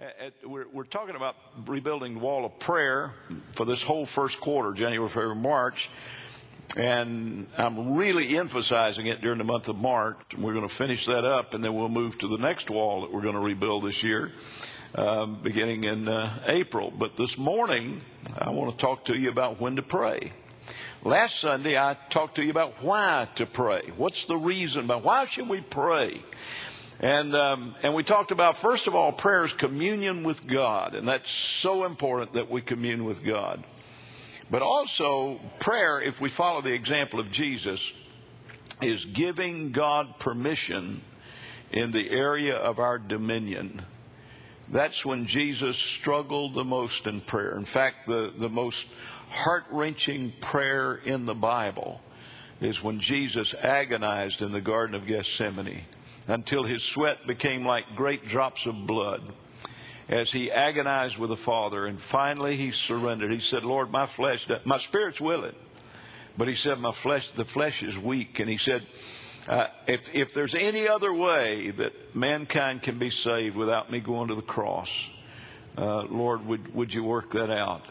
At, we're, we're, talking about rebuilding the wall of prayer for this whole first quarter, January, February, March. And I'm really emphasizing it during the month of March. We're going to finish that up, and then we'll move to the next wall that we're going to rebuild this year, um, beginning in uh, April. But this morning, I want to talk to you about when to pray. Last Sunday, I talked to you about why to pray. What's the reason? About why should we pray? And, um, and we talked about, first of all, prayer is communion with God. And that's so important that we commune with God. But also, prayer, if we follow the example of Jesus, is giving God permission in the area of our dominion. That's when Jesus struggled the most in prayer. In fact, the, the most heart wrenching prayer in the Bible is when Jesus agonized in the Garden of Gethsemane until his sweat became like great drops of blood as he agonized with the Father. And finally he surrendered. He said, Lord, my flesh, my spirit's willing. But he said, my flesh, the flesh is weak. And he said, uh, if, if there's any other way that mankind can be saved without me going to the cross, uh, Lord, would, would you work that out?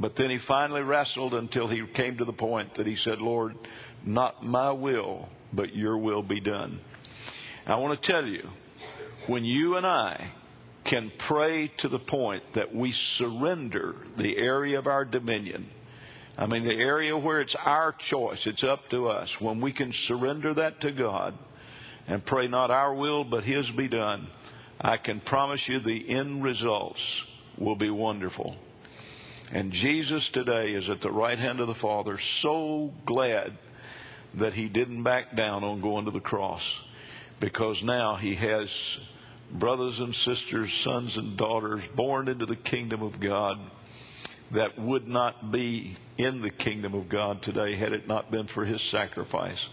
But then he finally wrestled until he came to the point that he said, Lord, not my will, but your will be done. I want to tell you, when you and I can pray to the point that we surrender the area of our dominion, I mean, the area where it's our choice, it's up to us, when we can surrender that to God and pray not our will, but His be done, I can promise you the end results will be wonderful. And Jesus today is at the right hand of the Father, so glad that He didn't back down on going to the cross because now he has brothers and sisters, sons and daughters born into the kingdom of God that would not be in the kingdom of God today had it not been for his sacrifice.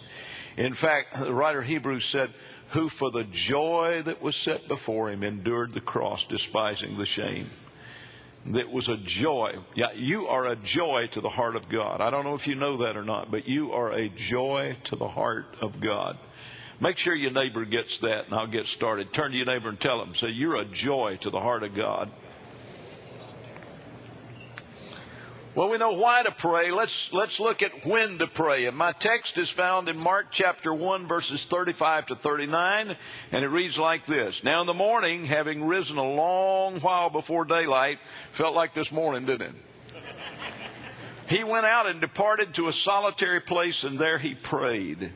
In fact, the writer Hebrews said, Who for the joy that was set before him endured the cross, despising the shame. That was a joy. Yeah, you are a joy to the heart of God. I don't know if you know that or not, but you are a joy to the heart of God. Make sure your neighbor gets that, and I'll get started. Turn to your neighbor and tell him, say, You're a joy to the heart of God. Well, we know why to pray. Let's, let's look at when to pray. And my text is found in Mark chapter 1, verses 35 to 39, and it reads like this Now in the morning, having risen a long while before daylight, felt like this morning, didn't it? he went out and departed to a solitary place, and there he prayed.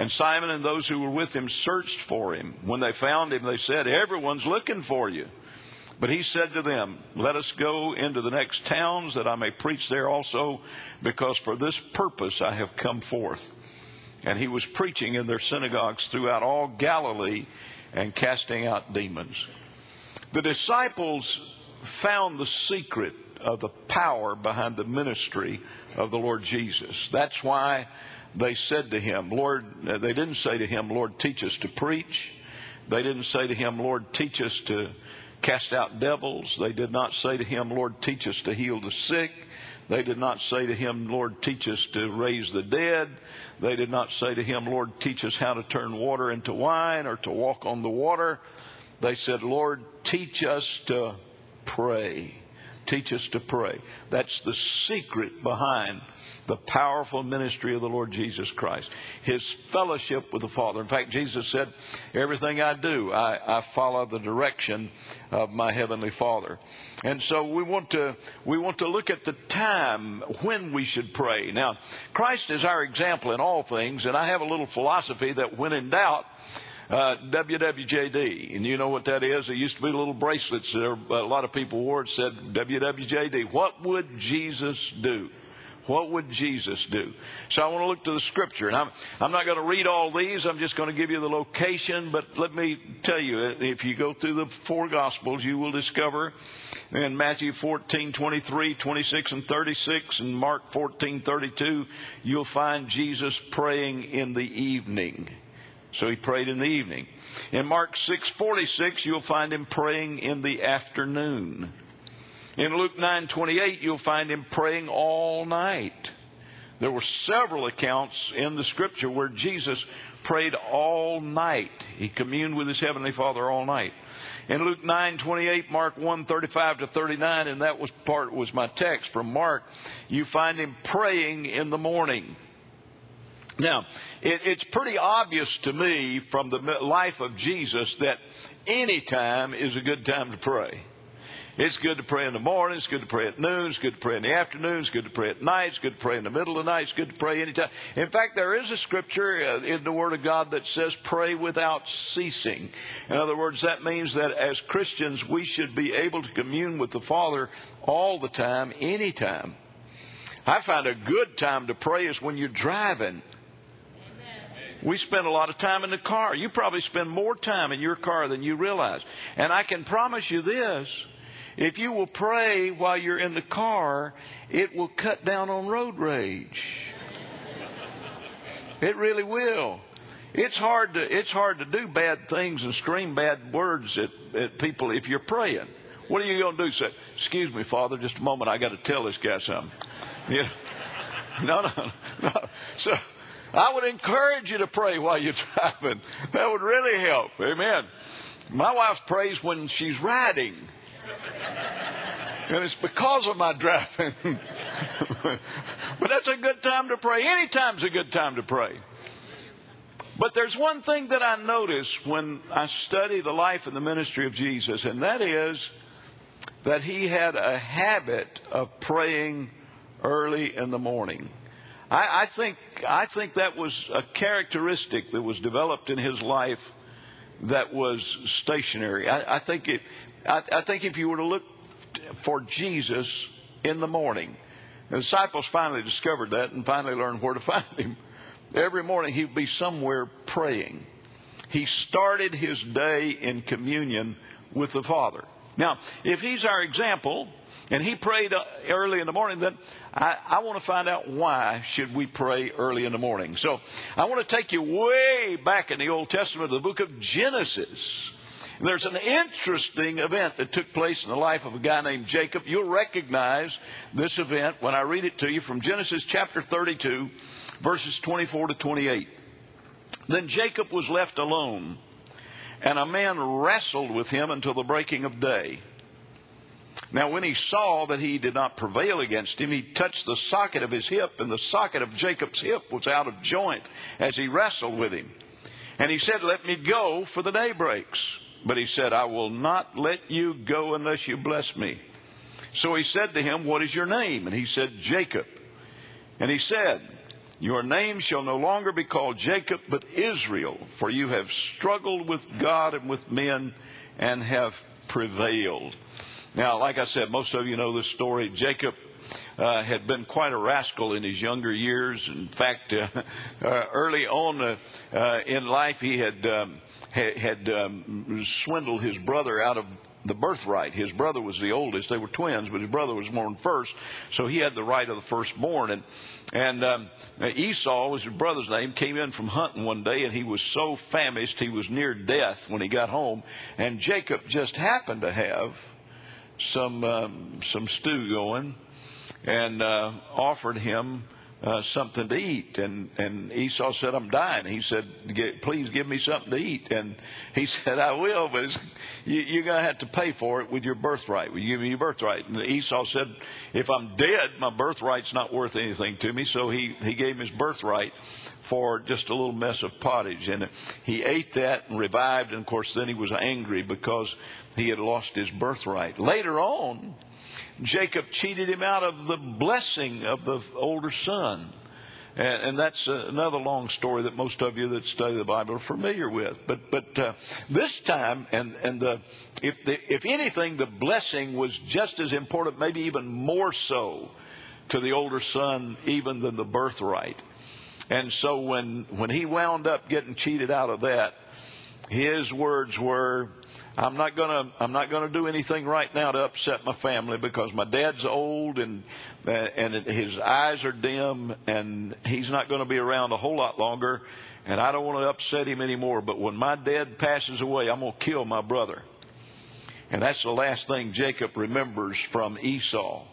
And Simon and those who were with him searched for him. When they found him, they said, Everyone's looking for you. But he said to them, Let us go into the next towns that I may preach there also, because for this purpose I have come forth. And he was preaching in their synagogues throughout all Galilee and casting out demons. The disciples found the secret of the power behind the ministry of the Lord Jesus. That's why they said to him, Lord, uh, they didn't say to him, Lord, teach us to preach. They didn't say to him, Lord, teach us to cast out devils. They did not say to him, Lord, teach us to heal the sick. They did not say to him, Lord, teach us to raise the dead. They did not say to him, Lord, teach us how to turn water into wine or to walk on the water. They said, Lord, teach us to pray. Teach us to pray. That's the secret behind the powerful ministry of the Lord Jesus Christ, his fellowship with the Father. In fact, Jesus said, Everything I do, I, I follow the direction of my heavenly Father. And so we want to we want to look at the time when we should pray. Now, Christ is our example in all things, and I have a little philosophy that when in doubt, uh, WWJD, and you know what that is? There used to be little bracelets that a lot of people wore. It said WWJD. What would Jesus do? What would Jesus do? So I want to look to the scripture. And I'm, I'm not going to read all these. I'm just going to give you the location. But let me tell you, if you go through the four gospels, you will discover in Matthew 14, 23, 26, and 36, and Mark 14, 32, you'll find Jesus praying in the evening. So he prayed in the evening. In Mark 6, 46, you'll find him praying in the afternoon. In Luke 9:28 you'll find him praying all night. There were several accounts in the scripture where Jesus prayed all night. He communed with his heavenly Father all night. in Luke 9, 28, Mark 1, 35 to 39, and that was part was my text from Mark, you find him praying in the morning. Now, it, it's pretty obvious to me from the life of Jesus that any time is a good time to pray. It's good to pray in the morning. It's good to pray at noon. It's good to pray in the afternoon. It's good to pray at night. It's good to pray in the middle of the night. It's good to pray anytime. In fact, there is a scripture uh, in the Word of God that says pray without ceasing. In other words, that means that as Christians, we should be able to commune with the Father all the time, anytime. I find a good time to pray is when you're driving. We spend a lot of time in the car. You probably spend more time in your car than you realize. And I can promise you this if you will pray while you're in the car, it will cut down on road rage. It really will. It's hard to it's hard to do bad things and scream bad words at, at people if you're praying. What are you going to do? Say, "Excuse me, Father, just a moment. I got to tell this guy something." Yeah. No, no, no. So I would encourage you to pray while you're driving. That would really help. Amen. My wife prays when she's riding. And it's because of my driving. but that's a good time to pray. Anytime's a good time to pray. But there's one thing that I notice when I study the life and the ministry of Jesus, and that is that he had a habit of praying early in the morning. I, I, think I think that was a characteristic that was developed in his life that was stationary. I, I think it, I, I think if you were to look for Jesus in the morning, the disciples finally discovered that and finally learned where to find him. Every morning he would be somewhere praying. He started his day in communion with the Father. Now, if he's our example, and he prayed uh, early in the morning, then I, I, want to find out why should we pray early in the morning. So I want to take you way back in the Old Testament, the book of Genesis. There's an interesting event that took place in the life of a guy named Jacob. You'll recognize this event when I read it to you from Genesis chapter 32, verses 24 to 28. Then Jacob was left alone, and a man wrestled with him until the breaking of day. Now, when he saw that he did not prevail against him, he touched the socket of his hip, and the socket of Jacob's hip was out of joint as he wrestled with him. And he said, Let me go, for the day breaks. But he said, I will not let you go unless you bless me. So he said to him, What is your name? And he said, Jacob. And he said, Your name shall no longer be called Jacob, but Israel, for you have struggled with God and with men and have prevailed. Now, like I said, most of you know this story. Jacob uh, had been quite a rascal in his younger years. In fact, uh, uh, early on uh, uh, in life, he had um, had, had um, swindled his brother out of the birthright. His brother was the oldest; they were twins, but his brother was born first, so he had the right of the firstborn. And and um, Esau was his brother's name. Came in from hunting one day, and he was so famished he was near death when he got home. And Jacob just happened to have some um, some stew going, and uh, offered him uh, something to eat. And, and Esau said, I'm dying. He said, please give me something to eat. And he said, I will, but you, you're going to have to pay for it with your birthright. Will you give me your birthright? And Esau said, if I'm dead, my birthright's not worth anything to me. So he, he gave him his birthright for just a little mess of pottage. And he ate that and revived. And of course, then he was angry because he had lost his birthright. Later on, Jacob cheated him out of the blessing of the older son. And, and, that's another long story that most of you that study the Bible are familiar with. But but uh, this time, and and the, if the, if anything, the blessing was just as important, maybe even more so, to the older son even than the birthright. And so when when he wound up getting cheated out of that, his words were, I'm not gonna I'm not gonna do anything right now to upset my family because my dad's old and uh, and his eyes are dim and he's not going to be around a whole lot longer and I don't want to upset him anymore. But when my dad passes away, I'm going to kill my brother. And that's the last thing Jacob remembers from Esau.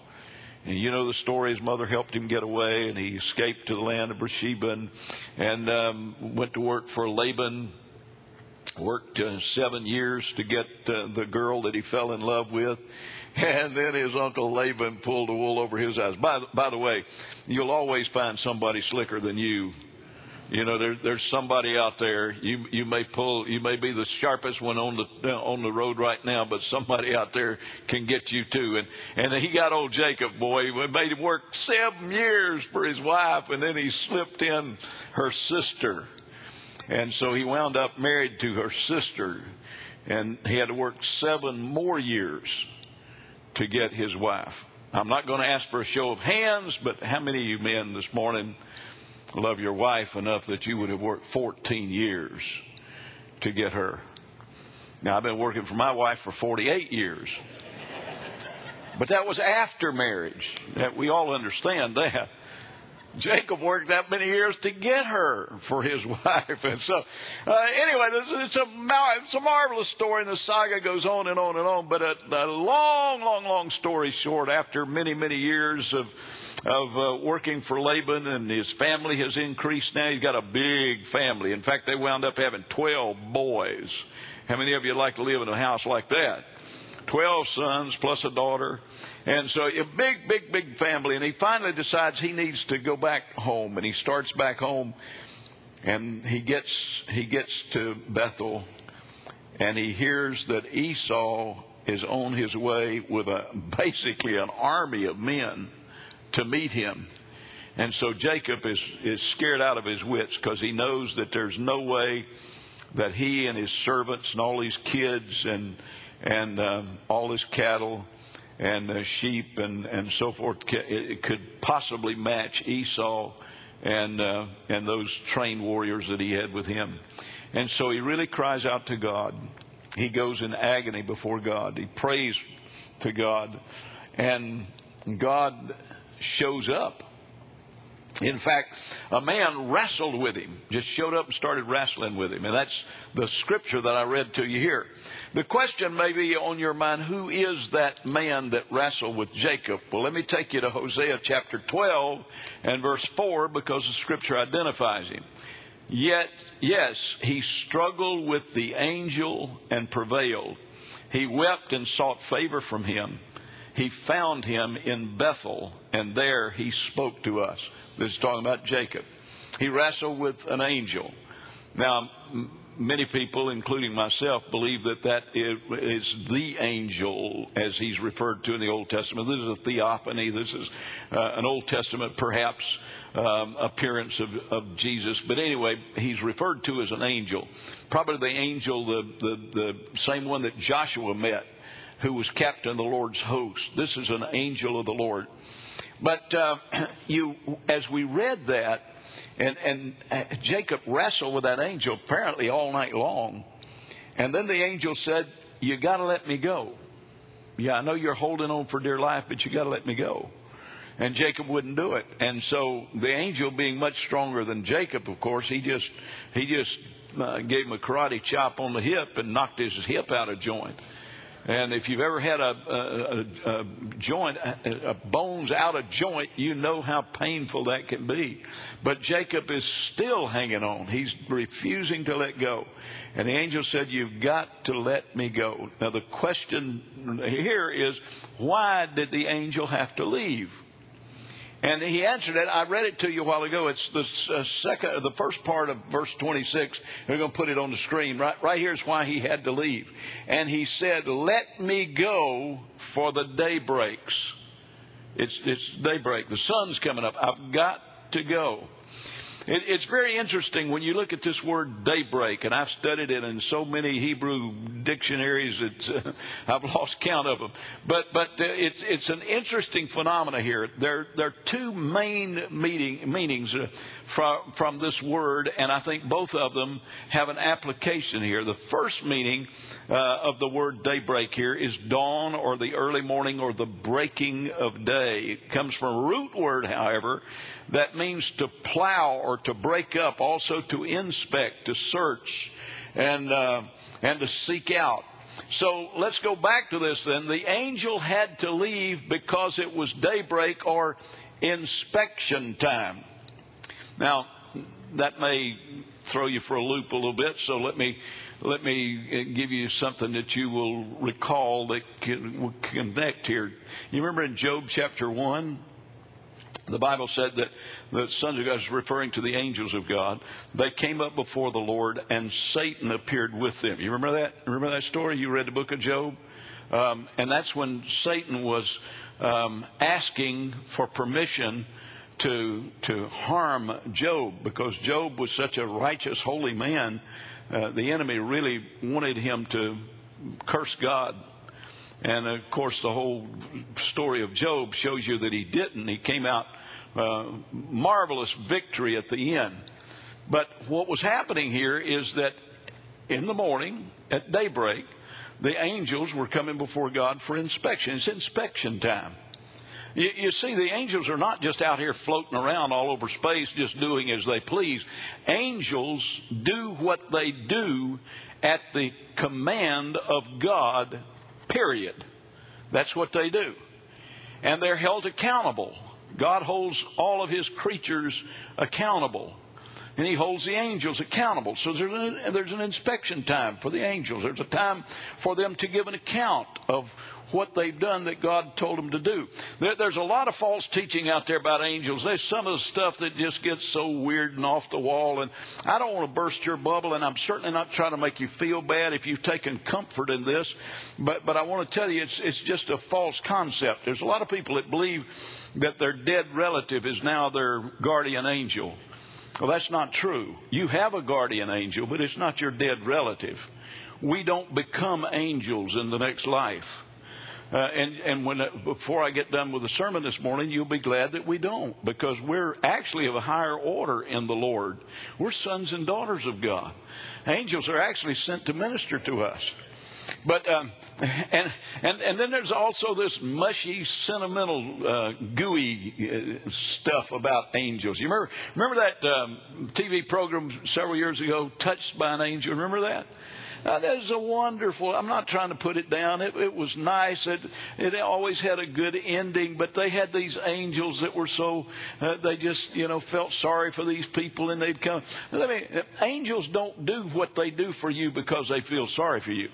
And you know the story. His mother helped him get away, and he escaped to the land of Beersheba and, and um, went to work for Laban worked uh, seven years to get uh, the girl that he fell in love with. And then his uncle Laban pulled the wool over his eyes. By, by the way, you'll always find somebody slicker than you you know, there, there's somebody out there. You you may pull. You may be the sharpest one on the on the road right now, but somebody out there can get you too. And and he got old Jacob, boy. We made him work seven years for his wife, and then he slipped in her sister, and so he wound up married to her sister, and he had to work seven more years to get his wife. I'm not going to ask for a show of hands, but how many of you men this morning? love your wife enough that you would have worked 14 years to get her. Now, I've been working for my wife for 48 years. But that was after marriage. We all understand that. Jacob worked that many years to get her for his wife. And so, uh, anyway, it's a, it's a marvelous story, and the saga goes on and on and on. But a, a long, long, long story short, after many, many years of of uh, working for Laban, and his family has increased now. He's got a big family. In fact, they wound up having 12 boys. How many of you like to live in a house like that? 12 sons plus a daughter. And so a big, big, big family. And he finally decides he needs to go back home. And he starts back home and he gets, he gets to Bethel and he hears that Esau is on his way with a, basically an army of men to meet him. And so Jacob is, is scared out of his wits because he knows that there's no way that he and his servants and all his kids and, and um, all his cattle and sheep and, and so forth it could possibly match Esau and, uh, and those trained warriors that he had with him. And so he really cries out to God. He goes in agony before God. He prays to God. And God shows up. In fact, a man wrestled with him, just showed up and started wrestling with him. And that's the scripture that I read to you here. The question may be on your mind who is that man that wrestled with Jacob? Well, let me take you to Hosea chapter 12 and verse 4 because the scripture identifies him. Yet, yes, he struggled with the angel and prevailed. He wept and sought favor from him he found him in Bethel, and there he spoke to us. This is talking about Jacob. He wrestled with an angel. Now, many people, including myself, believe that that is the angel as he's referred to in the Old Testament. This is a theophany. This is uh, an Old Testament, perhaps, um, appearance of, of, Jesus. But anyway, he's referred to as an angel. Probably the angel, the, the, the same one that Joshua met who was captain of the Lord's host. This is an angel of the Lord. But uh, you, as we read that, and, and uh, Jacob wrestled with that angel apparently all night long. And then the angel said, You got to let me go. Yeah, I know you're holding on for dear life, but you got to let me go. And Jacob wouldn't do it. And so the angel, being much stronger than Jacob, of course, he just he just uh, gave him a karate chop on the hip and knocked his hip out of joint. And if you've ever had a, a, a, a joint, a, bones out of joint, you know how painful that can be. But Jacob is still hanging on. He's refusing to let go. And the angel said, You've got to let me go. Now, the question here is why did the angel have to leave? And he answered it. I read it to you a while ago. It's the uh, second, the first part of verse 26. We're going to put it on the screen. Right, right here's why he had to leave. And he said, "Let me go, for the day breaks. It's it's daybreak. The sun's coming up. I've got to go." It, it's very interesting when you look at this word daybreak, and I've studied it in so many Hebrew dictionaries that uh, I've lost count of them. But but uh, it's it's an interesting phenomena here. There there are two main meaning, meanings uh, from from this word, and I think both of them have an application here. The first meaning uh, of the word daybreak here is dawn or the early morning or the breaking of day. It comes from a root word, however, that means to plow or to break up, also to inspect, to search, and, uh, and to seek out. So let's go back to this then. The angel had to leave because it was daybreak or inspection time. Now, that may throw you for a loop a little bit, so let me let me uh, give you something that you will recall that can will connect here. You remember in Job chapter 1? The Bible said that the sons of God is referring to the angels of God. They came up before the Lord, and Satan appeared with them. You remember that? Remember that story? You read the book of Job? Um, and that's when Satan was um, asking for permission to, to harm Job because Job was such a righteous, holy man. Uh, the enemy really wanted him to curse God. And of course, the whole story of Job shows you that he didn't. He came out uh, marvelous victory at the end. But what was happening here is that in the morning, at daybreak, the angels were coming before God for inspection. It's inspection time. You, you, see, the angels are not just out here floating around all over space just doing as they please. Angels do what they do at the command of God, period. That's what they do. And they're held accountable. God holds all of his creatures accountable. And he holds the angels accountable. So there's an, there's an inspection time for the angels. There's a time for them to give an account of what they've done that God told them to do. There, there's a lot of false teaching out there about angels. There's some of the stuff that just gets so weird and off the wall. And I don't want to burst your bubble, and I'm certainly not trying to make you feel bad if you've taken comfort in this. But, but I want to tell you, it's, it's just a false concept. There's a lot of people that believe that their dead relative is now their guardian angel. Well, that's not true. You have a guardian angel, but it's not your dead relative. We don't become angels in the next life. Uh, and and when uh, before I get done with the sermon this morning, you'll be glad that we don't, because we're actually of a higher order in the Lord. We're sons and daughters of God. Angels are actually sent to minister to us. But um, and and and then there's also this mushy, sentimental, uh, gooey uh, stuff about angels. You remember remember that um, TV program several years ago, Touched by an Angel? Remember that? Now, that is a wonderful. I'm not trying to put it down. It, it was nice. It, it always had a good ending. But they had these angels that were so. Uh, they just you know felt sorry for these people, and they'd come. Let me. Angels don't do what they do for you because they feel sorry for you.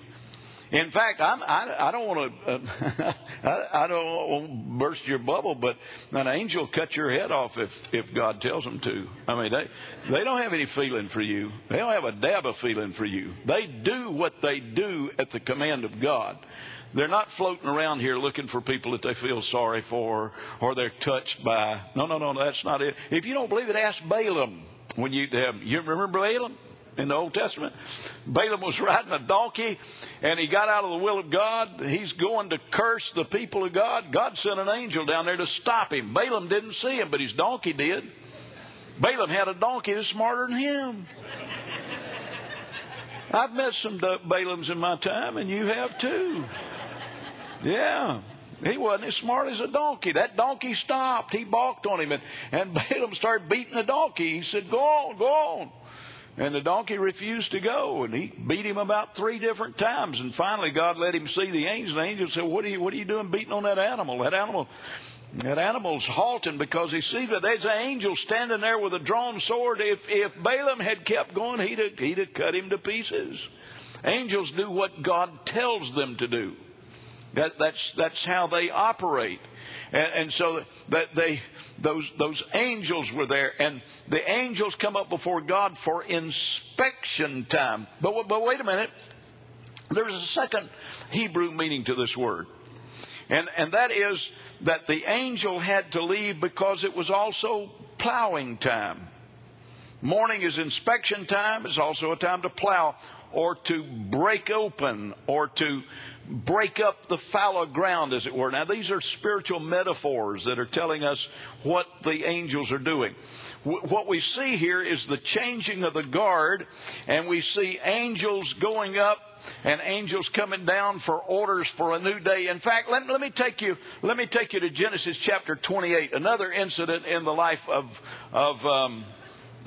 In fact, I'm, I, I don't want to, uh, I, I, don't want to burst your bubble, but an angel cut your head off if, if God tells them to. I mean, they, they don't have any feeling for you. They don't have a dab of feeling for you. They do what they do at the command of God. They're not floating around here looking for people that they feel sorry for or they're touched by. No, no, no, that's not it. If you don't believe it, ask Balaam. When you have, you remember Balaam? In the Old Testament. Balaam was riding a donkey and he got out of the will of God. He's going to curse the people of God. God sent an angel down there to stop him. Balaam didn't see him, but his donkey did. Balaam had a donkey that's smarter than him. I've met some Balaams in my time, and you have too. Yeah. He wasn't as smart as a donkey. That donkey stopped. He balked on him, and, and Balaam started beating the donkey. He said, Go on, go on. And the donkey refused to go, and he beat him about three different times. And finally, God let him see the angel. The angel said, "What are you? What are you doing beating on that animal? That animal, that animal's halting because he sees that there's an angel standing there with a drawn sword. If if Balaam had kept going, he'd have, he'd have cut him to pieces. Angels do what God tells them to do. That, that's that's how they operate. And, and so that they those those angels were there, and the angels come up before God for inspection time. But but wait a minute, there's a second Hebrew meaning to this word, and and that is that the angel had to leave because it was also plowing time. Morning is inspection time. It's also a time to plow or to break open or to break up the fallow ground, as it were. Now, these are spiritual metaphors that are telling us what the angels are doing. what we see here is the changing of the guard, and we see angels going up and angels coming down for orders for a new day. In fact, let, let me take you let me take you to Genesis chapter 28, another incident in the life of of um,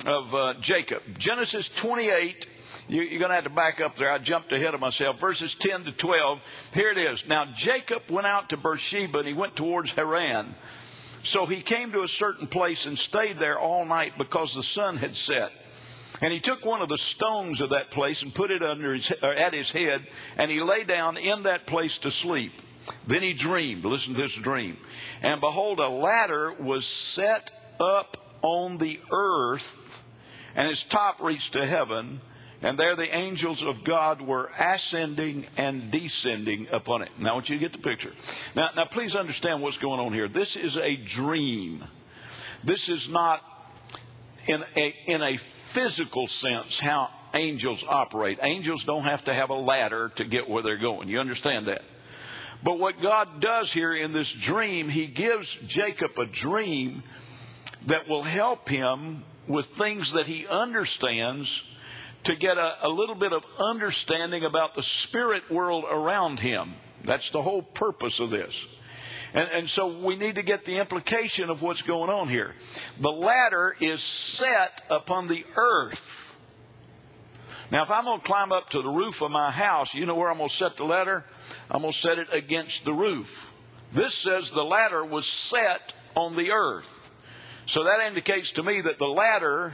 of uh, Jacob. Genesis 28 you, are going to have to back up there. I jumped ahead of myself. Verses 10 to 12. Here it is. Now Jacob went out to Beersheba and he went towards Haran. So he came to a certain place and stayed there all night because the sun had set. And he took one of the stones of that place and put it under his, uh, at his head, and he lay down in that place to sleep. Then he dreamed. Listen to this dream. And behold, a ladder was set up on the earth, and its top reached to heaven. And there the angels of God were ascending and descending upon it. Now I want you to get the picture. Now, now please understand what's going on here. This is a dream. This is not in a, in a physical sense how angels operate. Angels don't have to have a ladder to get where they're going. You understand that? But what God does here in this dream, He gives Jacob a dream that will help him with things that he understands to get a, a, little bit of understanding about the spirit world around him. That's the whole purpose of this. And, and, so we need to get the implication of what's going on here. The ladder is set upon the earth. Now, if I'm going to climb up to the roof of my house, you know where I'm going to set the ladder? I'm going to set it against the roof. This says the ladder was set on the earth. So that indicates to me that the ladder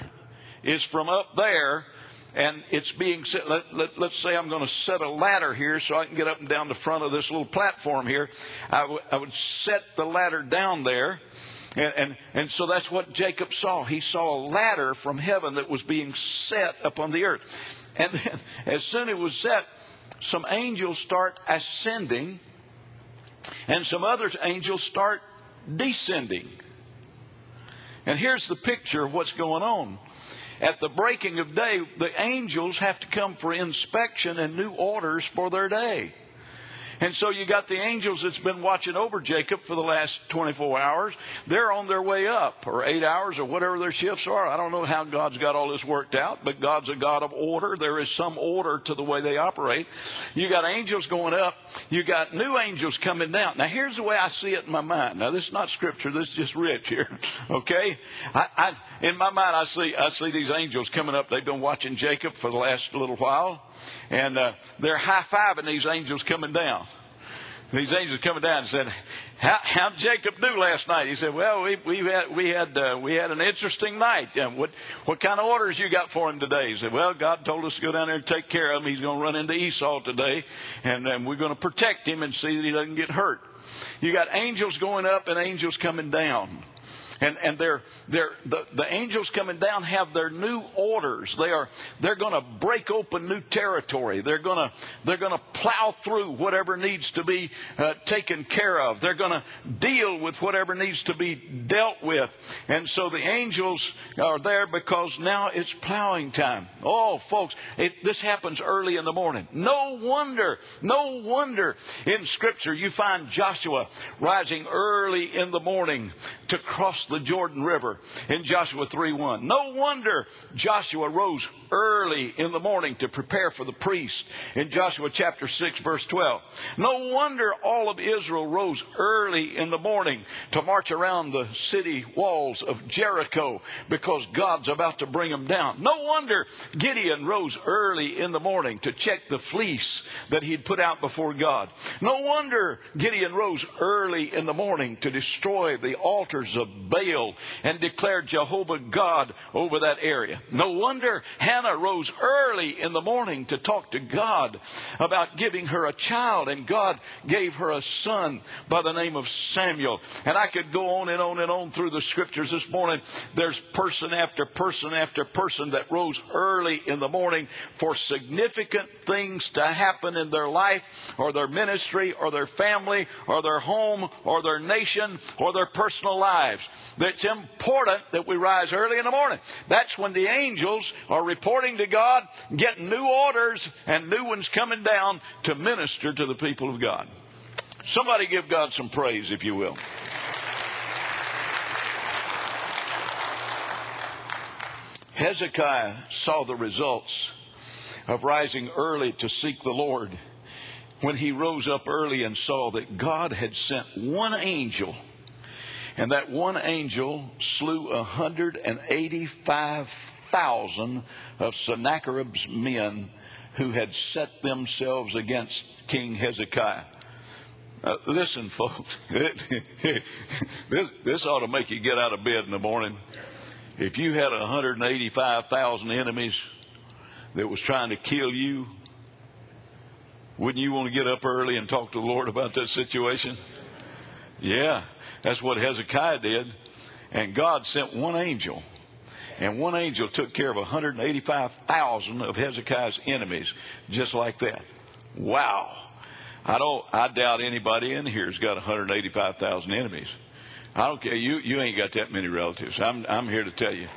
is from up there and it's being set. Let, let, us say I'm going to set a ladder here so I can get up and down the front of this little platform here. I, w- I would set the ladder down there. And, and, and so that's what Jacob saw. He saw a ladder from heaven that was being set upon the earth. And then, as soon as it was set, some angels start ascending, and some other angels start descending. And here's the picture of what's going on. At the breaking of day, the angels have to come for inspection and new orders for their day. And so you got the angels that's been watching over Jacob for the last 24 hours. They're on their way up, or eight hours, or whatever their shifts are. I don't know how God's got all this worked out, but God's a God of order. There is some order to the way they operate. You got angels going up. You got new angels coming down. Now here's the way I see it in my mind. Now this is not scripture. This is just rich here. Okay? I, I, in my mind, I see, I see these angels coming up. They've been watching Jacob for the last little while and uh, they're high fiving these angels coming down. These angels coming down and said, how, how did Jacob do last night? He said, Well, we, we had we had uh, we had an interesting night. Um, what what kind of orders you got for him today? He said, Well, God told us to go down there and take care of him. He's going to run into Esau today, and um, we're going to protect him and see that he doesn't get hurt. You got angels going up and angels coming down. And, and they're, they're, the, the angels coming down have their new orders. They are, they're going to break open new territory. They're going to, they're going to plow through whatever needs to be uh, taken care of. They're going to deal with whatever needs to be dealt with. And so the angels are there because now it's plowing time. Oh, folks, it, this happens early in the morning. No wonder, no wonder in Scripture you find Joshua rising early in the morning to cross the Jordan River in Joshua 3 1. No wonder Joshua rose early in the morning to prepare for the priest in Joshua chapter 6, verse 12. No wonder all of Israel rose early in the morning to march around the city walls of Jericho because God's about to bring them down. No wonder Gideon rose early in the morning to check the fleece that he'd put out before God. No wonder Gideon rose early in the morning to destroy the altars of Baal and declared Jehovah God over that area. No wonder Hannah rose early in the morning to talk to God about giving her a child, and God gave her a son by the name of Samuel. And I could go on and on and on through the scriptures this morning. There's person after person after person that rose early in the morning for significant things to happen in their life or their ministry or their family or their home or their nation or their personal lives. It's important that we rise early in the morning. That's when the angels are reporting to God, getting new orders and new ones coming down to minister to the people of God. Somebody give God some praise, if you will. Hezekiah saw the results of rising early to seek the Lord when he rose up early and saw that God had sent one angel and that one angel slew 185,000 of Sennacherib's men who had set themselves against King Hezekiah. Uh, listen, folks, this, this ought to make you get out of bed in the morning. If you had 185,000 enemies that was trying to kill you, wouldn't you want to get up early and talk to the Lord about that situation? Yeah, that's what Hezekiah did. And God sent one angel. And one angel took care of 185,000 of Hezekiah's enemies just like that. Wow. I don't I doubt anybody in here's got 185,000 enemies. I don't care. You you ain't got that many relatives. I'm I'm here to tell you.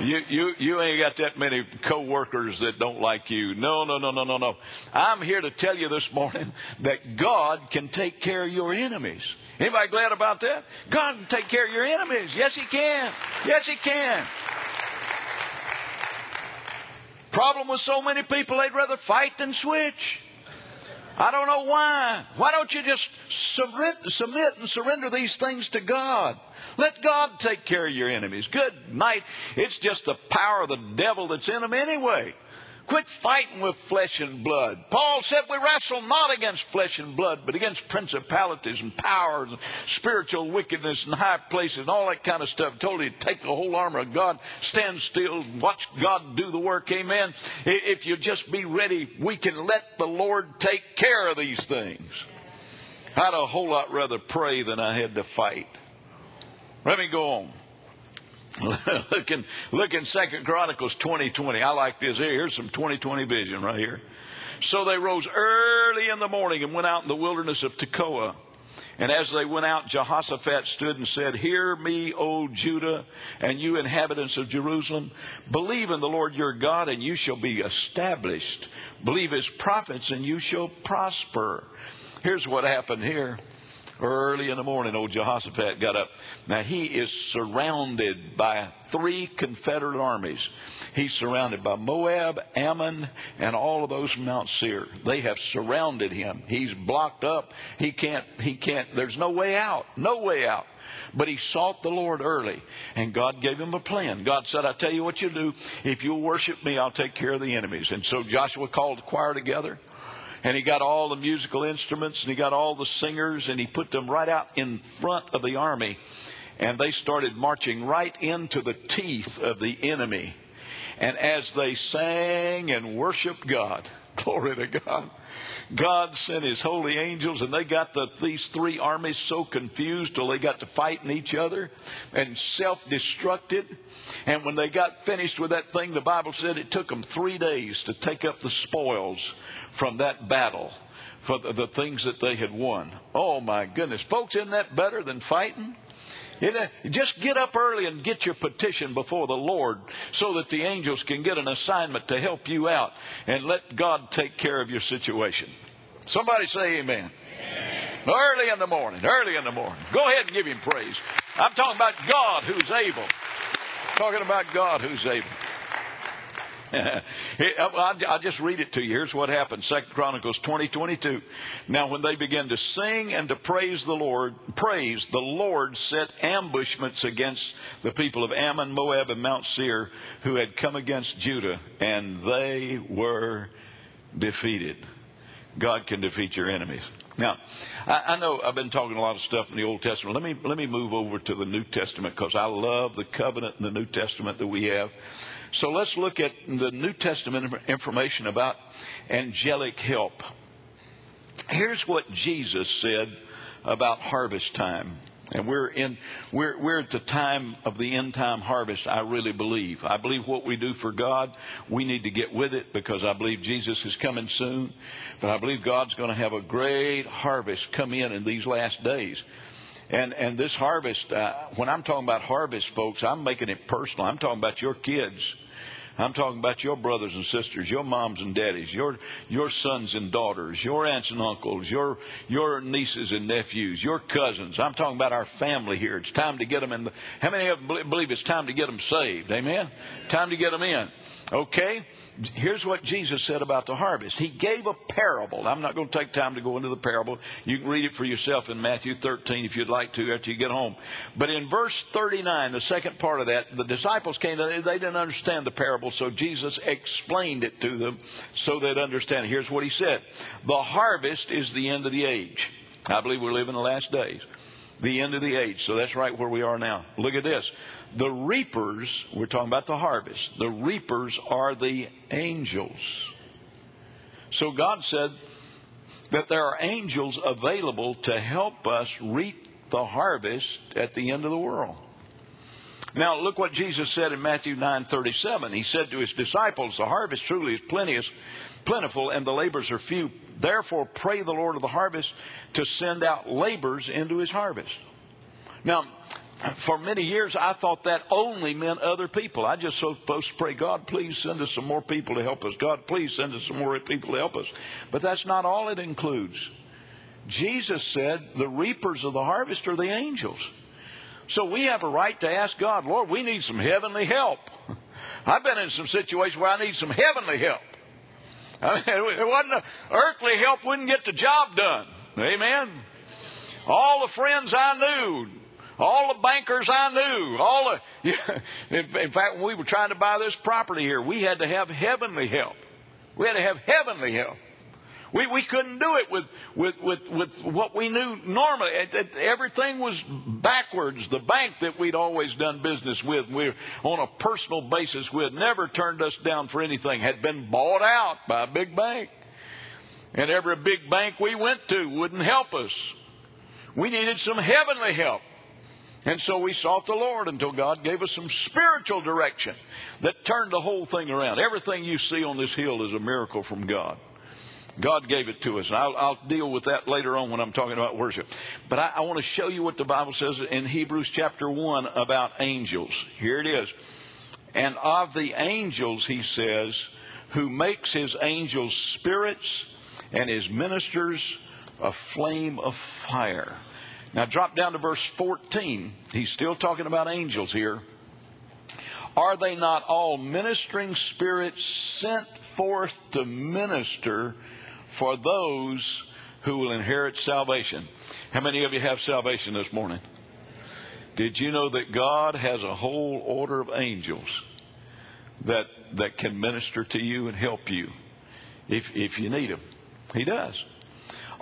You, you, you ain't got that many coworkers that don't like you. No, no, no, no, no, no. I'm here to tell you this morning that God can take care of your enemies. Anybody glad about that? God can take care of your enemies. Yes, He can. Yes, He can. Problem with so many people, they'd rather fight than switch. I don't know why. Why don't you just submit and surrender these things to God? Let God take care of your enemies. Good night. It's just the power of the devil that's in them anyway. Quit fighting with flesh and blood. Paul said we wrestle not against flesh and blood, but against principalities and powers and spiritual wickedness in high places and all that kind of stuff. Told you to take the whole armor of God, stand still, watch God do the work. Amen. If you just be ready, we can let the Lord take care of these things. I'd a whole lot rather pray than I had to fight. Let me go on. look in look in Second Chronicles twenty twenty. I like this. Here, here's some twenty twenty vision right here. So they rose early in the morning and went out in the wilderness of Tekoa. And as they went out, Jehoshaphat stood and said, Hear me, O Judah, and you inhabitants of Jerusalem. Believe in the Lord your God, and you shall be established. Believe his prophets, and you shall prosper. Here's what happened here. Early in the morning, old Jehoshaphat got up. Now he is surrounded by three Confederate armies. He's surrounded by Moab, Ammon, and all of those from Mount Seir. They have surrounded him. He's blocked up. He can't, he can't, there's no way out. No way out. But he sought the Lord early, and God gave him a plan. God said, I tell you what you do. If you'll worship me, I'll take care of the enemies. And so Joshua called the choir together and he got all the musical instruments and he got all the singers and he put them right out in front of the army. And they started marching right into the teeth of the enemy. And as they sang and worshiped god glory to god god sent his holy angels and they got the, these three armies so confused till they got to fighting each other and self-destructed and when they got finished with that thing the bible said it took them three days to take up the spoils from that battle for the, the things that they had won. Oh my goodness. Folks, isn't that better than fighting? Just get up early and get your petition before the Lord so that the angels can get an assignment to help you out and let God take care of your situation. Somebody say amen. amen. Early in the morning, early in the morning. Go ahead and give him praise. I'm talking about God who's able. Talking about God who's able. Uh, I'll just read it to you. Here's what happened. Second Chronicles 20, 22. Now when they began to sing and to praise the Lord, praise, the Lord set ambushments against the people of Ammon, Moab, and Mount Seir who had come against Judah, and they were defeated. God can defeat your enemies. Now, I, I, know I've been talking a lot of stuff in the Old Testament. Let me let me move over to the New Testament because I love the covenant in the New Testament that we have. So let's look at the New Testament information about angelic help. Here's what Jesus said about harvest time. And we're in we're we're at the time of the end time harvest, I really believe. I believe what we do for God, we need to get with it because I believe Jesus is coming soon. But I believe God's going to have a great harvest come in in these last days. And and this harvest, uh, when I'm talking about harvest, folks, I'm making it personal. I'm talking about your kids. I'm talking about your brothers and sisters, your moms and daddies, your your sons and daughters, your aunts and uncles, your your nieces and nephews, your cousins. I'm talking about our family here. It's time to get them in. The, how many of them believe it's time to get them saved? Amen. Time to get them in. Okay? Here's what Jesus said about the harvest. He gave a parable. I'm not going to take time to go into the parable. You can read it for yourself in Matthew 13 if you'd like to after you get home. But in verse 39, the second part of that, the disciples came, they didn't understand the parable, so Jesus explained it to them so they'd understand. Here's what he said The harvest is the end of the age. I believe we live in the last days. the end of the age. So that's right where we are now. Look at this. The reapers, we're talking about the harvest, the reapers are the angels. So God said that there are angels available to help us reap the harvest at the end of the world. Now look what Jesus said in Matthew 9:37. He said to his disciples, "The harvest truly is plenteous, plentiful and the labors are few. Therefore pray the Lord of the harvest to send out labors into his harvest." Now, for many years, I thought that only meant other people. I just supposed to pray, God, please send us some more people to help us. God, please send us some more people to help us. But that's not all it includes. Jesus said the reapers of the harvest are the angels. So we have a right to ask God, Lord, we need some heavenly help. I've been in some situations where I need some heavenly help. I mean, it wasn't earthly help wouldn't get the job done. Amen. All the friends I knew, all the bankers I knew, all the, in, in fact, when we were trying to buy this property here, we had to have heavenly help. We had to have heavenly help. We, we couldn't do it with, with, with, with what we knew normally. It, it, everything was backwards. The bank that we'd always done business with, we were on a personal basis with, never turned us down for anything, had been bought out by a big bank. And every big bank we went to wouldn't help us. We needed some heavenly help. And so we sought the Lord until God gave us some spiritual direction that turned the whole thing around. Everything you see on this hill is a miracle from God. God gave it to us. I'll, I'll, deal with that later on when I'm talking about worship. But I, I want to show you what the Bible says in Hebrews chapter 1 about angels. Here it is. And of the angels, he says, who makes his angels spirits and his ministers a flame of fire. Now drop down to verse 14. He's still talking about angels here. Are they not all ministering spirits sent forth to minister for those who will inherit salvation. How many of you have salvation this morning? Did you know that God has a whole order of angels that that can minister to you and help you if if you need them? He does.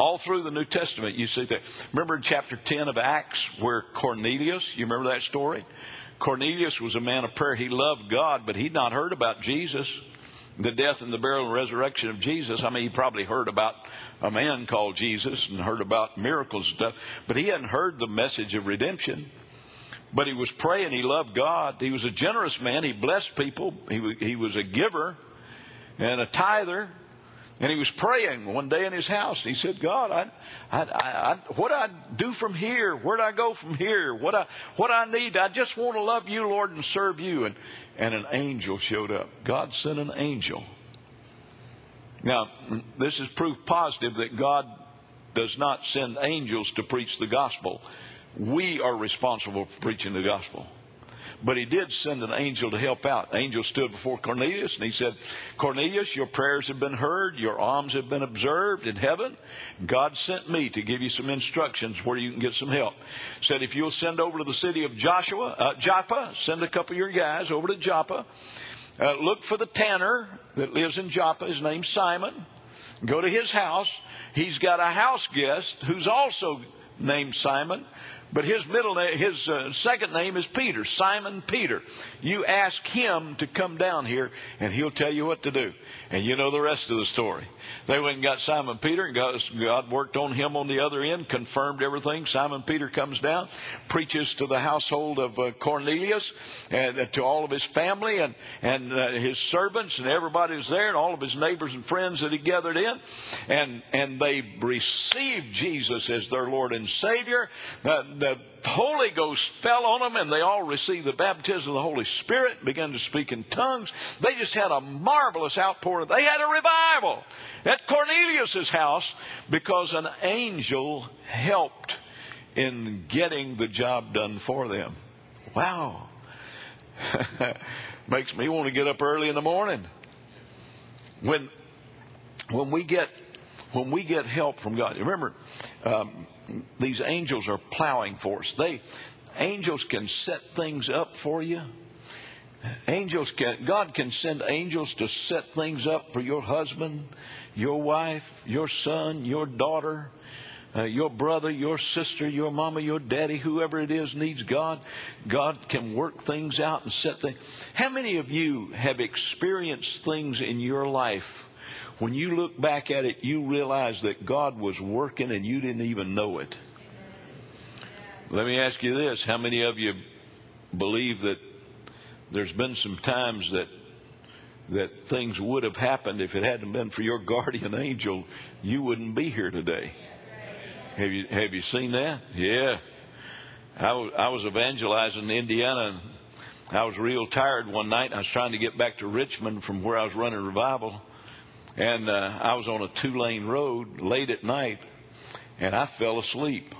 All through the New Testament, you see that. Remember in chapter 10 of Acts where Cornelius, you remember that story? Cornelius was a man of prayer. He loved God, but he'd not heard about Jesus the death and the burial and resurrection of Jesus. I mean, he probably heard about a man called Jesus and heard about miracles and stuff, but he hadn't heard the message of redemption. But he was praying. He loved God. He was a generous man. He blessed people. He, he was a giver and a tither. And he was praying one day in his house. He said, God, I, I, I, what I do from here? Where do I go from here? What I, what I need? I just want to love you, Lord, and serve you. And and an angel showed up. God sent an angel. Now, this is proof positive that God does not send angels to preach the gospel. We are responsible for preaching the gospel. But he did send an angel to help out. The angel stood before Cornelius and he said, Cornelius, your prayers have been heard, your alms have been observed in heaven. God sent me to give you some instructions where you can get some help. Said, if you'll send over to the city of Joshua, uh, Joppa, send a couple of your guys over to Joppa. Uh, look for the tanner that lives in Joppa. His name's Simon. Go to his house. He's got a house guest who's also named Simon. But his middle name, his uh, second name is Peter, Simon Peter. You ask him to come down here and he'll tell you what to do. And you know the rest of the story. They went and got Simon Peter, and God, God worked on him on the other end, confirmed everything. Simon Peter comes down, preaches to the household of uh, Cornelius and uh, to all of his family and, and uh, his servants, and everybody was there, and all of his neighbors and friends that he gathered in. And, and they received Jesus as their Lord and Savior. the Holy Ghost fell on them and they all received the baptism of the Holy Spirit, began to speak in tongues. They just had a marvelous outpouring. They had a revival at Cornelius's house because an angel helped in getting the job done for them. Wow. Makes me want to get up early in the morning. When when we get when we get help from God, remember um, these angels are plowing for us. They angels can set things up for you. Angels can God can send angels to set things up for your husband, your wife, your son, your daughter. uh, your brother, your sister, your mama, your daddy, whoever it is needs God, God can work things out and set things. How many of you have experienced things in your life? When you look back at it, you realize that God was working and you didn't even know it. Let me ask you this how many of you believe that there's been some times that that things would have happened if it hadn't been for your guardian angel, you wouldn't be here today. Have you have you seen that? Yeah. I was, I was evangelizing in Indiana. And I was real tired one night. I was trying to get back to Richmond from where I was running revival, and uh, I was on a two-lane road late at night, and I fell asleep.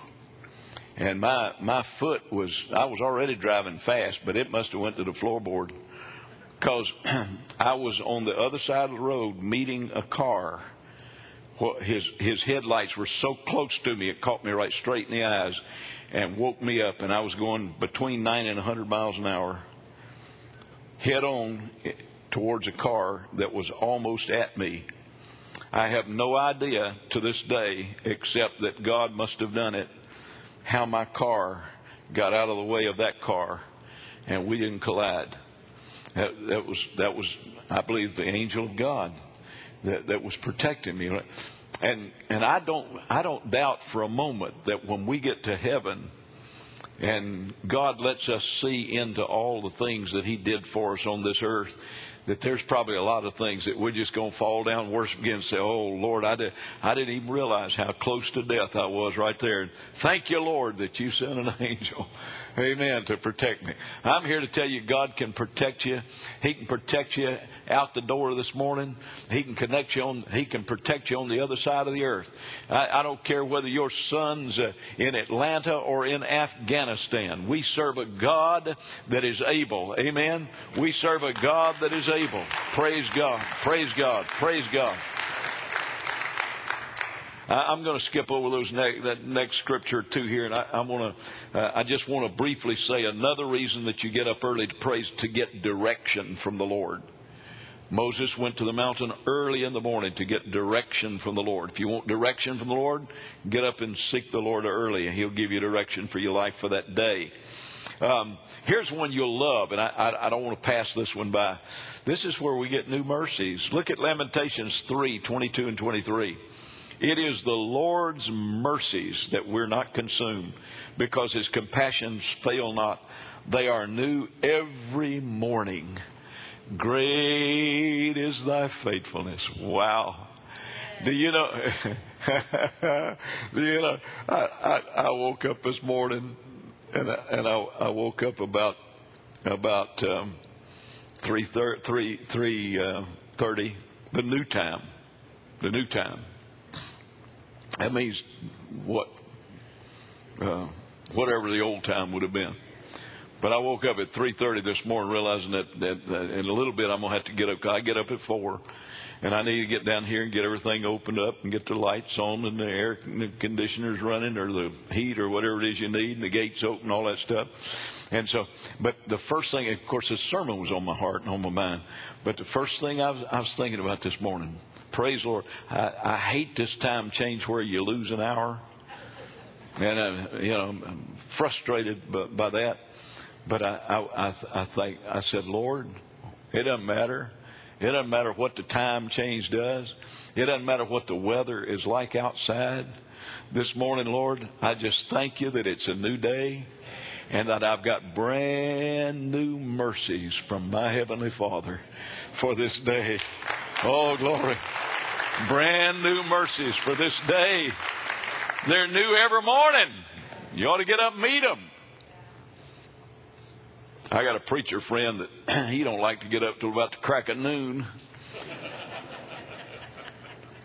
And my my foot was I was already driving fast, but it must have went to the floorboard. Because I was on the other side of the road meeting a car. His his headlights were so close to me it caught me right straight in the eyes and woke me up. And I was going between 90 and a 100 miles an hour head on towards a car that was almost at me I have no idea to this day except that God must have done it how my car got out of the way of that car and we didn't collide that, that was that was I believe the angel of God that, that was protecting me. And and I don't I don't doubt for a moment that when we get to heaven and God lets us see into all the things that He did for us on this earth, that there's probably a lot of things that we're just going to fall down worship again and say, Oh, Lord, I, did, I didn't even realize how close to death I was right there. And thank you, Lord, that you sent an angel Amen. To protect me. I'm here to tell you God can protect you. He can protect you out the door this morning. He can connect you on, He can protect you on the other side of the earth. I, I don't care whether your son's uh, in Atlanta or in Afghanistan. We serve a God that is able. Amen. We serve a God that is able. Praise God. Praise God. Praise God. I'm going to skip over those ne- that next scripture two here, and I, I want to. Uh, I just want to briefly say another reason that you get up early to praise to get direction from the Lord. Moses went to the mountain early in the morning to get direction from the Lord. If you want direction from the Lord, get up and seek the Lord early, and He'll give you direction for your life for that day. Um, here's one you'll love, and I, I, I don't want to pass this one by. This is where we get new mercies. Look at Lamentations 3 22 and 23. It is the Lord's mercies that we're not consumed because his compassions fail not. They are new every morning. Great is thy faithfulness. Wow. Do you know? do you know? I, I, I, woke up this morning, and I, and I, I woke up about about um, three three three uh, thirty, the new time, the new time, that means what, uh, whatever the old time would have been. But I woke up at 3:30 this morning, realizing that, that, that, in a little bit I'm gonna have to get up. I get up at four, and I need to get down here and get everything opened up and get the lights on and the air conditioners running or the heat or whatever it is you need, and the gates open, all that stuff. And so, but the first thing, of course, the sermon was on my heart and on my mind. But the first thing I was, I was thinking about this morning praise Lord. I, I hate this time change where you lose an hour. And, uh, you know, I'm frustrated by, by that. But I, I, I, I think, I said, Lord, it doesn't matter. It doesn't matter what the time change does. It doesn't matter what the weather is like outside. This morning, Lord, I just thank you that it's a new day and that I've got brand new mercies from my Heavenly Father for this day. Oh, glory. Brand new mercies for this day. They're new every morning. You ought to get up and meet them. I got a preacher friend that he don't like to get up till about the crack of noon.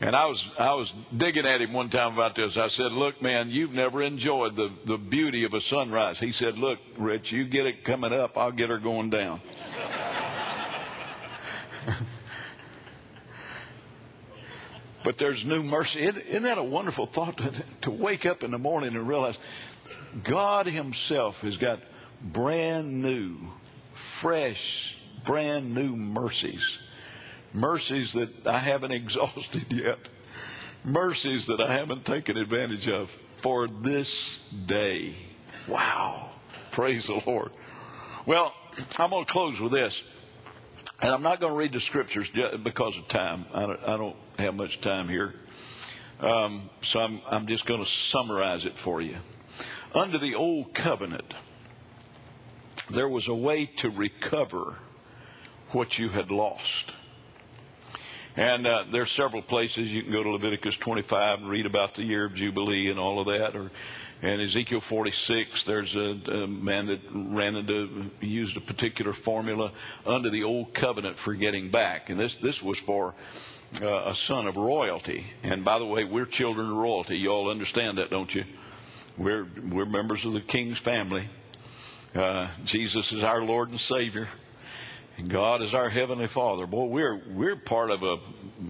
And I was I was digging at him one time about this. I said, "Look, man, you've never enjoyed the the beauty of a sunrise." He said, "Look, Rich, you get it coming up, I'll get her going down." but there's new mercy. Isn't that a wonderful thought to, to wake up in the morning and realize God Himself has got brand new, fresh, brand new mercies. Mercies that I haven't exhausted yet. mercies that I haven't taken advantage of for this day. Wow. Praise the Lord. Well, I'm going to close with this. And I'm not going to read the scriptures because of time. I don't, I don't have much time here. Um, so I'm, I'm just going to summarize it for you. Under the old covenant, there was a way to recover what you had lost. And uh, there are several places you can go to Leviticus 25 and read about the year of Jubilee and all of that. Or in Ezekiel 46, there's a, a man that ran into, used a particular formula under the old covenant for getting back. And this, this was for uh, a son of royalty. And by the way, we're children of royalty. You all understand that, don't you? We're, we're members of the king's family. Uh, Jesus is our Lord and Savior. And God is our Heavenly Father. Boy, we're, we're part of a,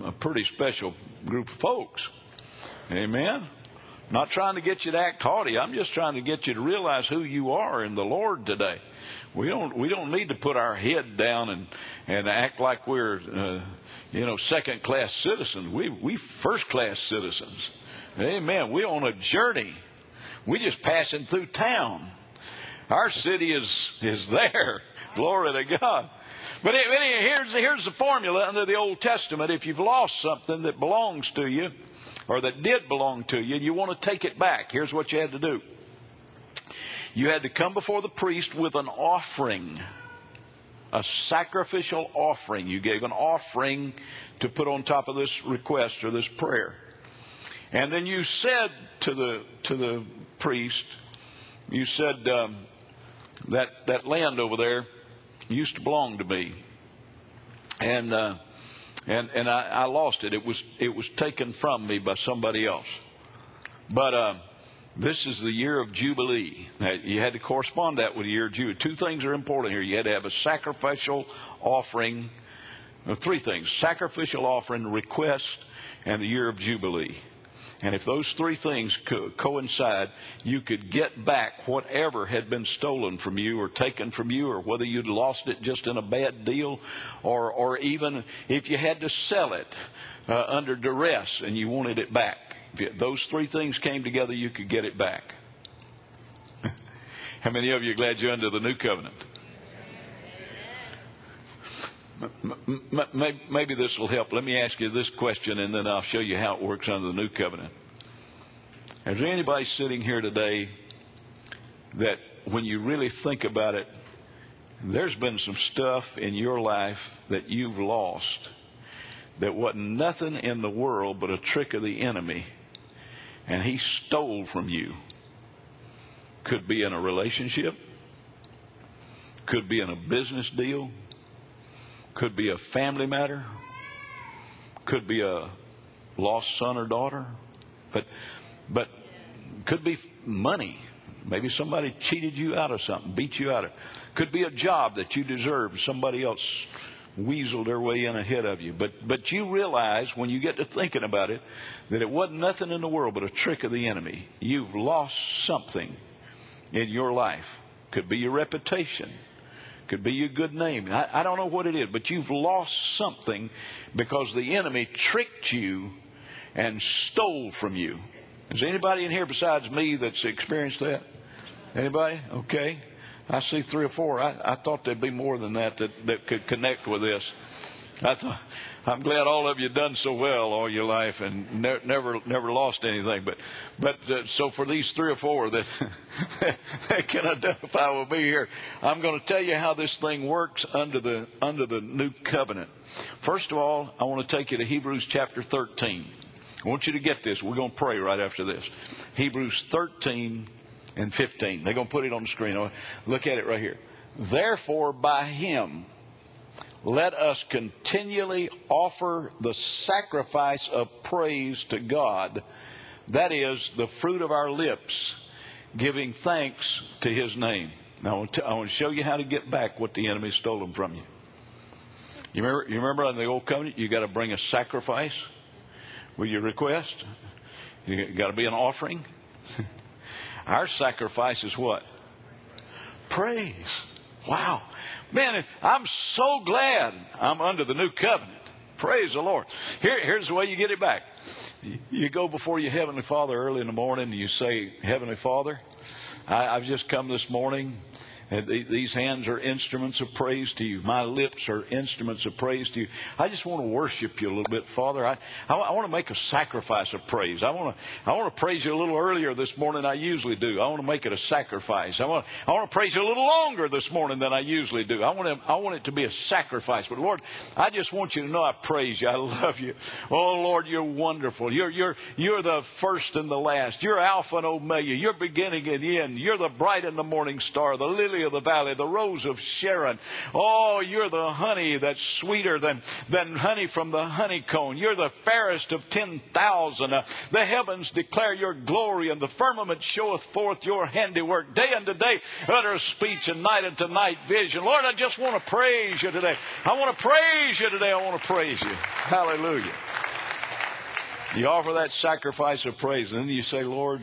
a pretty special group of folks. Amen. Not trying to get you to act haughty. I'm just trying to get you to realize who you are in the Lord today. We don't we don't need to put our head down and and act like we're uh, you know second class citizens. We we first class citizens. Amen. We're on a journey. We're just passing through town. Our city is is there. Glory to God. But anyway, here's, here's the formula under the Old Testament. If you've lost something that belongs to you, or that did belong to you, and you want to take it back, here's what you had to do. You had to come before the priest with an offering, a sacrificial offering. You gave an offering to put on top of this request or this prayer. And then you said to the, to the priest, you said, um, that, that land over there, used to belong to me, and uh, and and I, I, lost it. It was it was taken from me by somebody else. But uh, this is the year of jubilee. You had to correspond that with the year of jubilee. Two things are important here. You had to have a sacrificial offering. Uh, three things: sacrificial offering, request, and the year of jubilee. And if those three things co- coincide, you could get back whatever had been stolen from you or taken from you, or whether you'd lost it just in a bad deal, or, or even if you had to sell it uh, under duress and you wanted it back. If you, those three things came together, you could get it back. How many of you are glad you're under the new covenant? Maybe this will help. Let me ask you this question, and then I'll show you how it works under the new covenant. Is there anybody sitting here today that, when you really think about it, there's been some stuff in your life that you've lost that wasn't nothing in the world but a trick of the enemy, and he stole from you? Could be in a relationship, could be in a business deal could be a family matter, could be a lost son or daughter, but but could be money. Maybe somebody cheated you out of something, beat you out of. Could be a job that you deserved. Somebody else weaseled their way in ahead of you. But but you realize when you get to thinking about it that it wasn't nothing in the world but a trick of the enemy. You've lost something in your life. Could be your reputation. Could be your good name. I, I don't know what it is, but you've lost something because the enemy tricked you and stole from you. Is anybody in here besides me that's experienced that? Anybody? Okay. I see three or four. I, I thought there'd be more than that, that that could connect with this. I thought I'm glad all of you done so well all your life and ne- never never lost anything. But but uh, so for these three or four that that can identify with me here, I'm going to tell you how this thing works under the under the new covenant. First of all, I want to take you to Hebrews chapter 13. I want you to get this. We're going to pray right after this. Hebrews 13 and 15. They're going to put it on the screen. Look at it right here. Therefore, by him let us continually offer the sacrifice of praise to God, that is, the fruit of our lips, giving thanks to his name. Now, I want to, I want to show you how to get back what the enemy stolen from you. You remember, you remember on the old covenant, you got to bring a sacrifice with your request. You got to be an offering. Our sacrifice is what? Praise. Wow. Man, I'm so glad I'm under the new covenant. Praise the Lord. Here, here's the way you get it back. you go before your Heavenly Father early in the morning and you say, Heavenly Father, I, I've just come this morning these hands are instruments of praise to you. My lips are instruments of praise to you. I just want to worship you a little bit, Father. I, I, I want to make a sacrifice of praise. I want to, I want to praise you a little earlier this morning than I usually do. I want to make it a sacrifice. I want, I want to praise you a little longer this morning than I usually do. I want, to, I want it to be a sacrifice. But Lord, I just want you to know I praise you. I love you. Oh Lord, you're wonderful. You're, you're, you're the first and the last. You're Alpha and Omega. You're beginning and end. You're the bright and the morning star, the lily lily of the valley, the rose of Sharon. Oh, you're the honey that's sweeter than, than honey from the honeycomb. You're the fairest of 10,000. Uh, the heavens declare your glory, and the firmament showeth forth your handiwork. Day unto day utter speech, and night unto night vision. Lord, I just want to praise you today. I want to praise you today. I want to praise you. Hallelujah. You offer that sacrifice of praise, and then you say, Lord,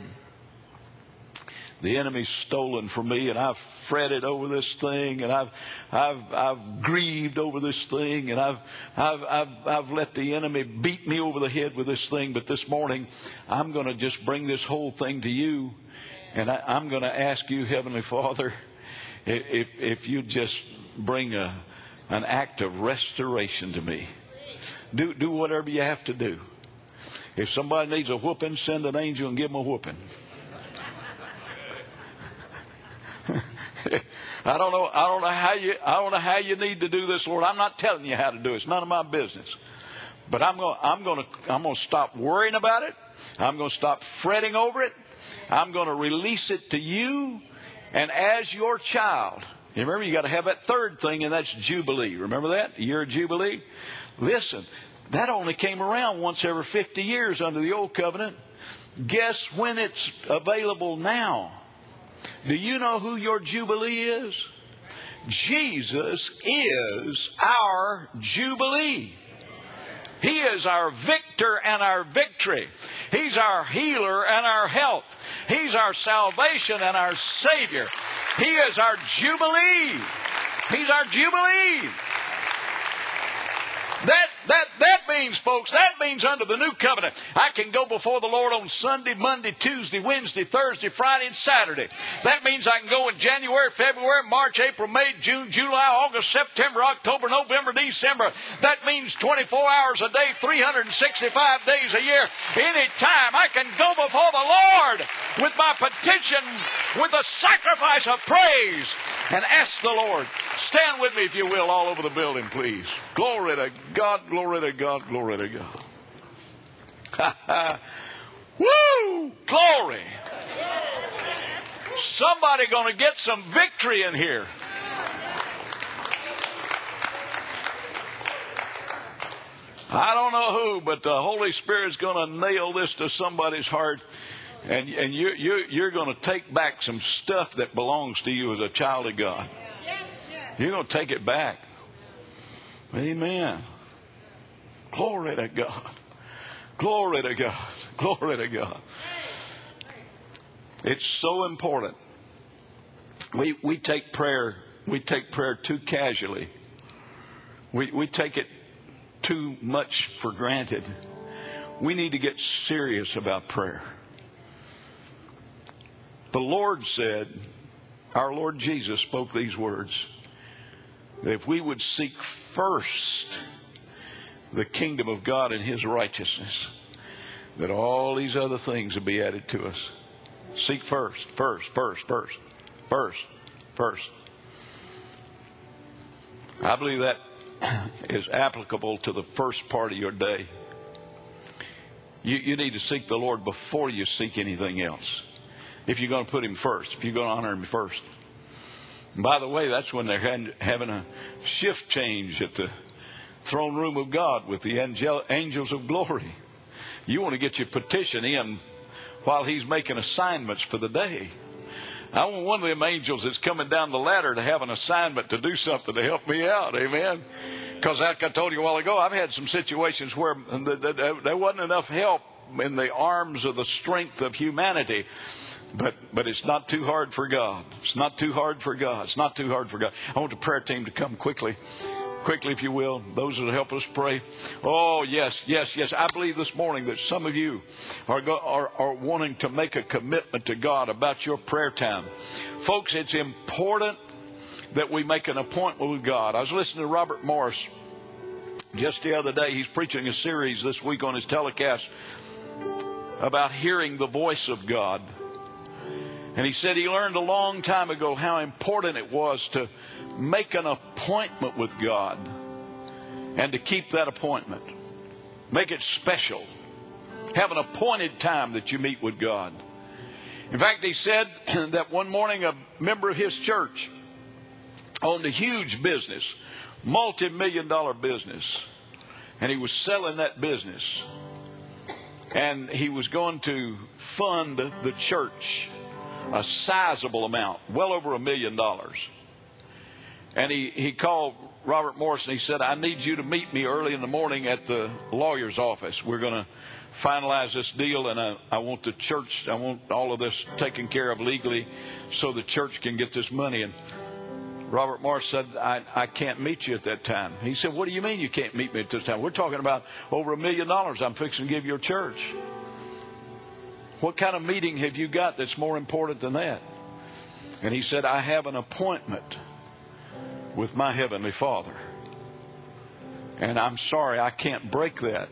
the enemy's stolen from me and I've fretted over this thing and I've, I've, I've grieved over this thing and I've, I've, I've, I've let the enemy beat me over the head with this thing. But this morning, I'm going to just bring this whole thing to you and I, I'm going to ask you, Heavenly Father, if, if you just bring a, an act of restoration to me. Do, do whatever you have to do. If somebody needs a whooping, send an angel and give them a whooping. I don't know. I don't know how you. I don't know how you need to do this, Lord. I'm not telling you how to do it. It's none of my business. But I'm going. I'm going to. I'm going to stop worrying about it. I'm going to stop fretting over it. I'm going to release it to you, and as your child. You remember, you got to have that third thing, and that's jubilee. Remember that year of jubilee. Listen, that only came around once every 50 years under the old covenant. Guess when it's available now? Do you know who your Jubilee is? Jesus is our Jubilee. He is our victor and our victory. He's our healer and our help. He's our salvation and our Savior. He is our Jubilee. He's our Jubilee. That, that, means, folks, that means under the new covenant, I can go before the Lord on Sunday, Monday, Tuesday, Wednesday, Thursday, Friday, and Saturday. That means I can go in January, February, March, April, May, June, July, August, September, October, November, December. That means 24 hours a day, 365 days a year. Anytime I can go before the Lord with my petition, with a sacrifice of praise, and ask the Lord. Stand with me, if you will, all over the building, please. Glory to God, glory to God, glory to God. Woo! Glory! Somebody going to get some victory in here. I don't know who, but the Holy Spirit's going to nail this to somebody's heart. And, and you, you, you're going to take back some stuff that belongs to you as a child of God. You're going to take it back. Amen. Glory to God. Glory to God. Glory to God. It's so important. We, we take prayer, we take prayer too casually. We, we take it too much for granted. We need to get serious about prayer. The Lord said, our Lord Jesus spoke these words that if we would seek first the kingdom of God and his righteousness, that all these other things will be added to us. Seek first, first, first, first, first, first. I believe that is applicable to the first part of your day. You, you need to seek the Lord before you seek anything else. If you're going to put Him first, if you're going to honor Him first. And by the way, that's when they're having a shift change at the throne room of God with the angel, angels of glory. You want to get your petition in while he's making assignments for the day. I want one of them angels that's coming down the ladder to have an assignment to do something to help me out. Amen. Because like I told you a while ago, I've had some situations where there wasn't enough help in the arms of the strength of humanity. But but it's not too hard for God. It's not too hard for God. It's not too hard for God. I want the prayer team to come quickly. Quickly, if you will, those that help us pray. Oh, yes, yes, yes. I believe this morning that some of you are, go, are, are wanting to make a commitment to God about your prayer time. Folks, it's important that we make an appointment with God. I was listening to Robert Morris just the other day. He's preaching a series this week on his telecast about hearing the voice of God. And he said he learned a long time ago how important it was to make an appointment with God and to keep that appointment. Make it special. Have an appointed time that you meet with God. In fact, he said that one morning a member of his church owned a huge business, multi million dollar business, and he was selling that business. And he was going to fund the church a sizable amount, well over a million dollars. And he, he called Robert Morris and he said, I need you to meet me early in the morning at the lawyer's office. We're going to finalize this deal, and I, I want the church, I want all of this taken care of legally so the church can get this money. And Robert Morris said, I, I can't meet you at that time. He said, What do you mean you can't meet me at this time? We're talking about over a million dollars I'm fixing to give your church. What kind of meeting have you got that's more important than that? And he said, I have an appointment with my Heavenly Father. And I'm sorry, I can't break that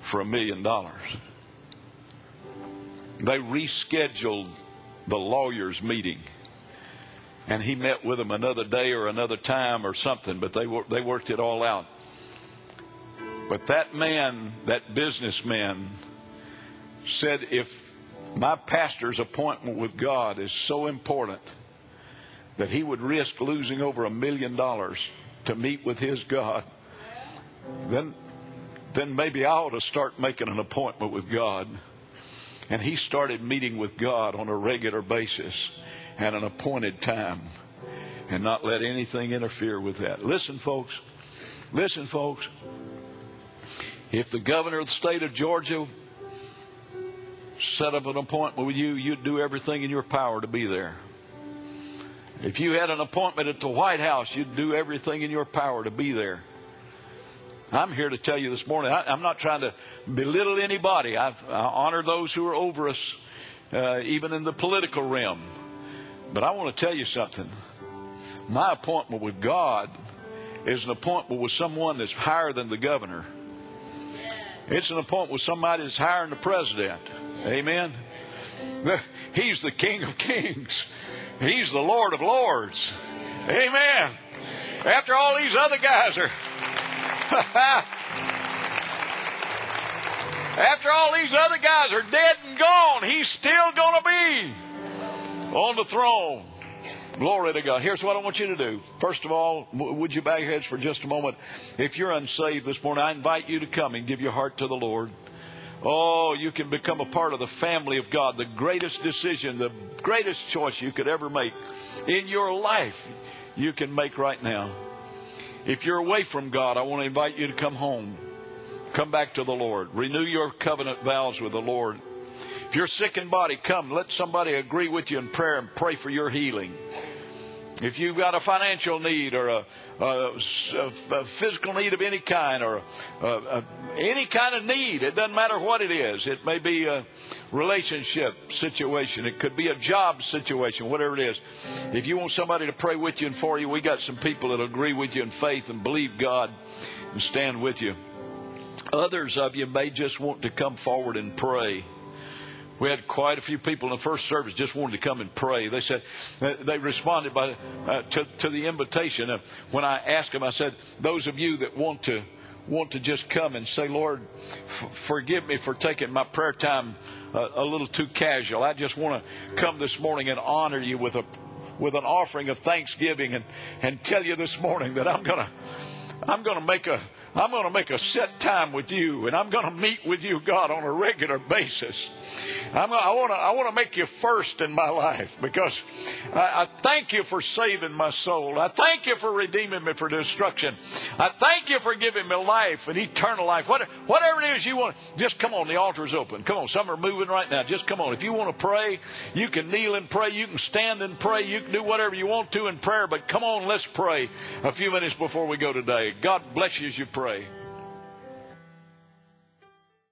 for a million dollars. They rescheduled the lawyer's meeting. And he met with them another day or another time or something, but they, they worked it all out. But that man, that businessman, said if my pastor's appointment with God is so important that he would risk losing over a million dollars to meet with his God, then then maybe I ought to start making an appointment with God. And he started meeting with God on a regular basis at an appointed time and not let anything interfere with that. Listen, folks. Listen, folks. If the governor of the state of Georgia set up an appointment with you, you'd do everything in your power to be there. If you had an appointment at the White House, you'd do everything in your power to be there. I'm here to tell you this morning, I, am not trying to belittle anybody. I, I honor those who are over us, uh, even in the political realm. But I want to tell you something. My appointment with God is an appointment with someone that's higher than the governor. It's an appointment with somebody that's higher than the president. Amen. He's the King of Kings. He's the Lord of Lords. Amen. After all these other guys are. After all these other guys are dead and gone, he's still going to be on the throne. Glory to God. Here's what I want you to do. First of all, would you bow your heads for just a moment? If you're unsaved this morning, I invite you to come and give your heart to the Lord. Oh, you can become a part of the family of God. The greatest decision, the greatest choice you could ever make in your life, you can make right now. If you're away from God, I want to invite you to come home. Come back to the Lord. Renew your covenant vows with the Lord. If you're sick in body, come. Let somebody agree with you in prayer and pray for your healing. If you've got a financial need or a, Uh, a, a uh, uh, physical need of any kind or a, any kind of need, it doesn't matter what it is. It may be a relationship situation, it could be a job situation, whatever it is. If you want somebody to pray with you and for you, we got some people that agree with you in faith and believe God and stand with you. Others of you may just want to come forward and pray. We had quite a few people in the first service just wanted to come and pray. They said they responded by uh, to, to the invitation. Uh, when I asked them, I said, "Those of you that want to want to just come and say, Lord, f- forgive me for taking my prayer time uh, a little too casual. I just want to come this morning and honor you with a with an offering of thanksgiving and and tell you this morning that I'm gonna I'm gonna make a I'm going to make a set time with you, and I'm going to meet with you, God, on a regular basis. I'm, I want to I want to make you first in my life because I, I thank you for saving my soul. I thank you for redeeming me for destruction. I thank you for giving me life and eternal life. What, whatever it is you want, just come on. The altar is open. Come on. Some are moving right now. Just come on. If you want to pray, you can kneel and pray. You can stand and pray. You can do whatever you want to in prayer. But come on, let's pray a few minutes before we go today. God bless you as you pray.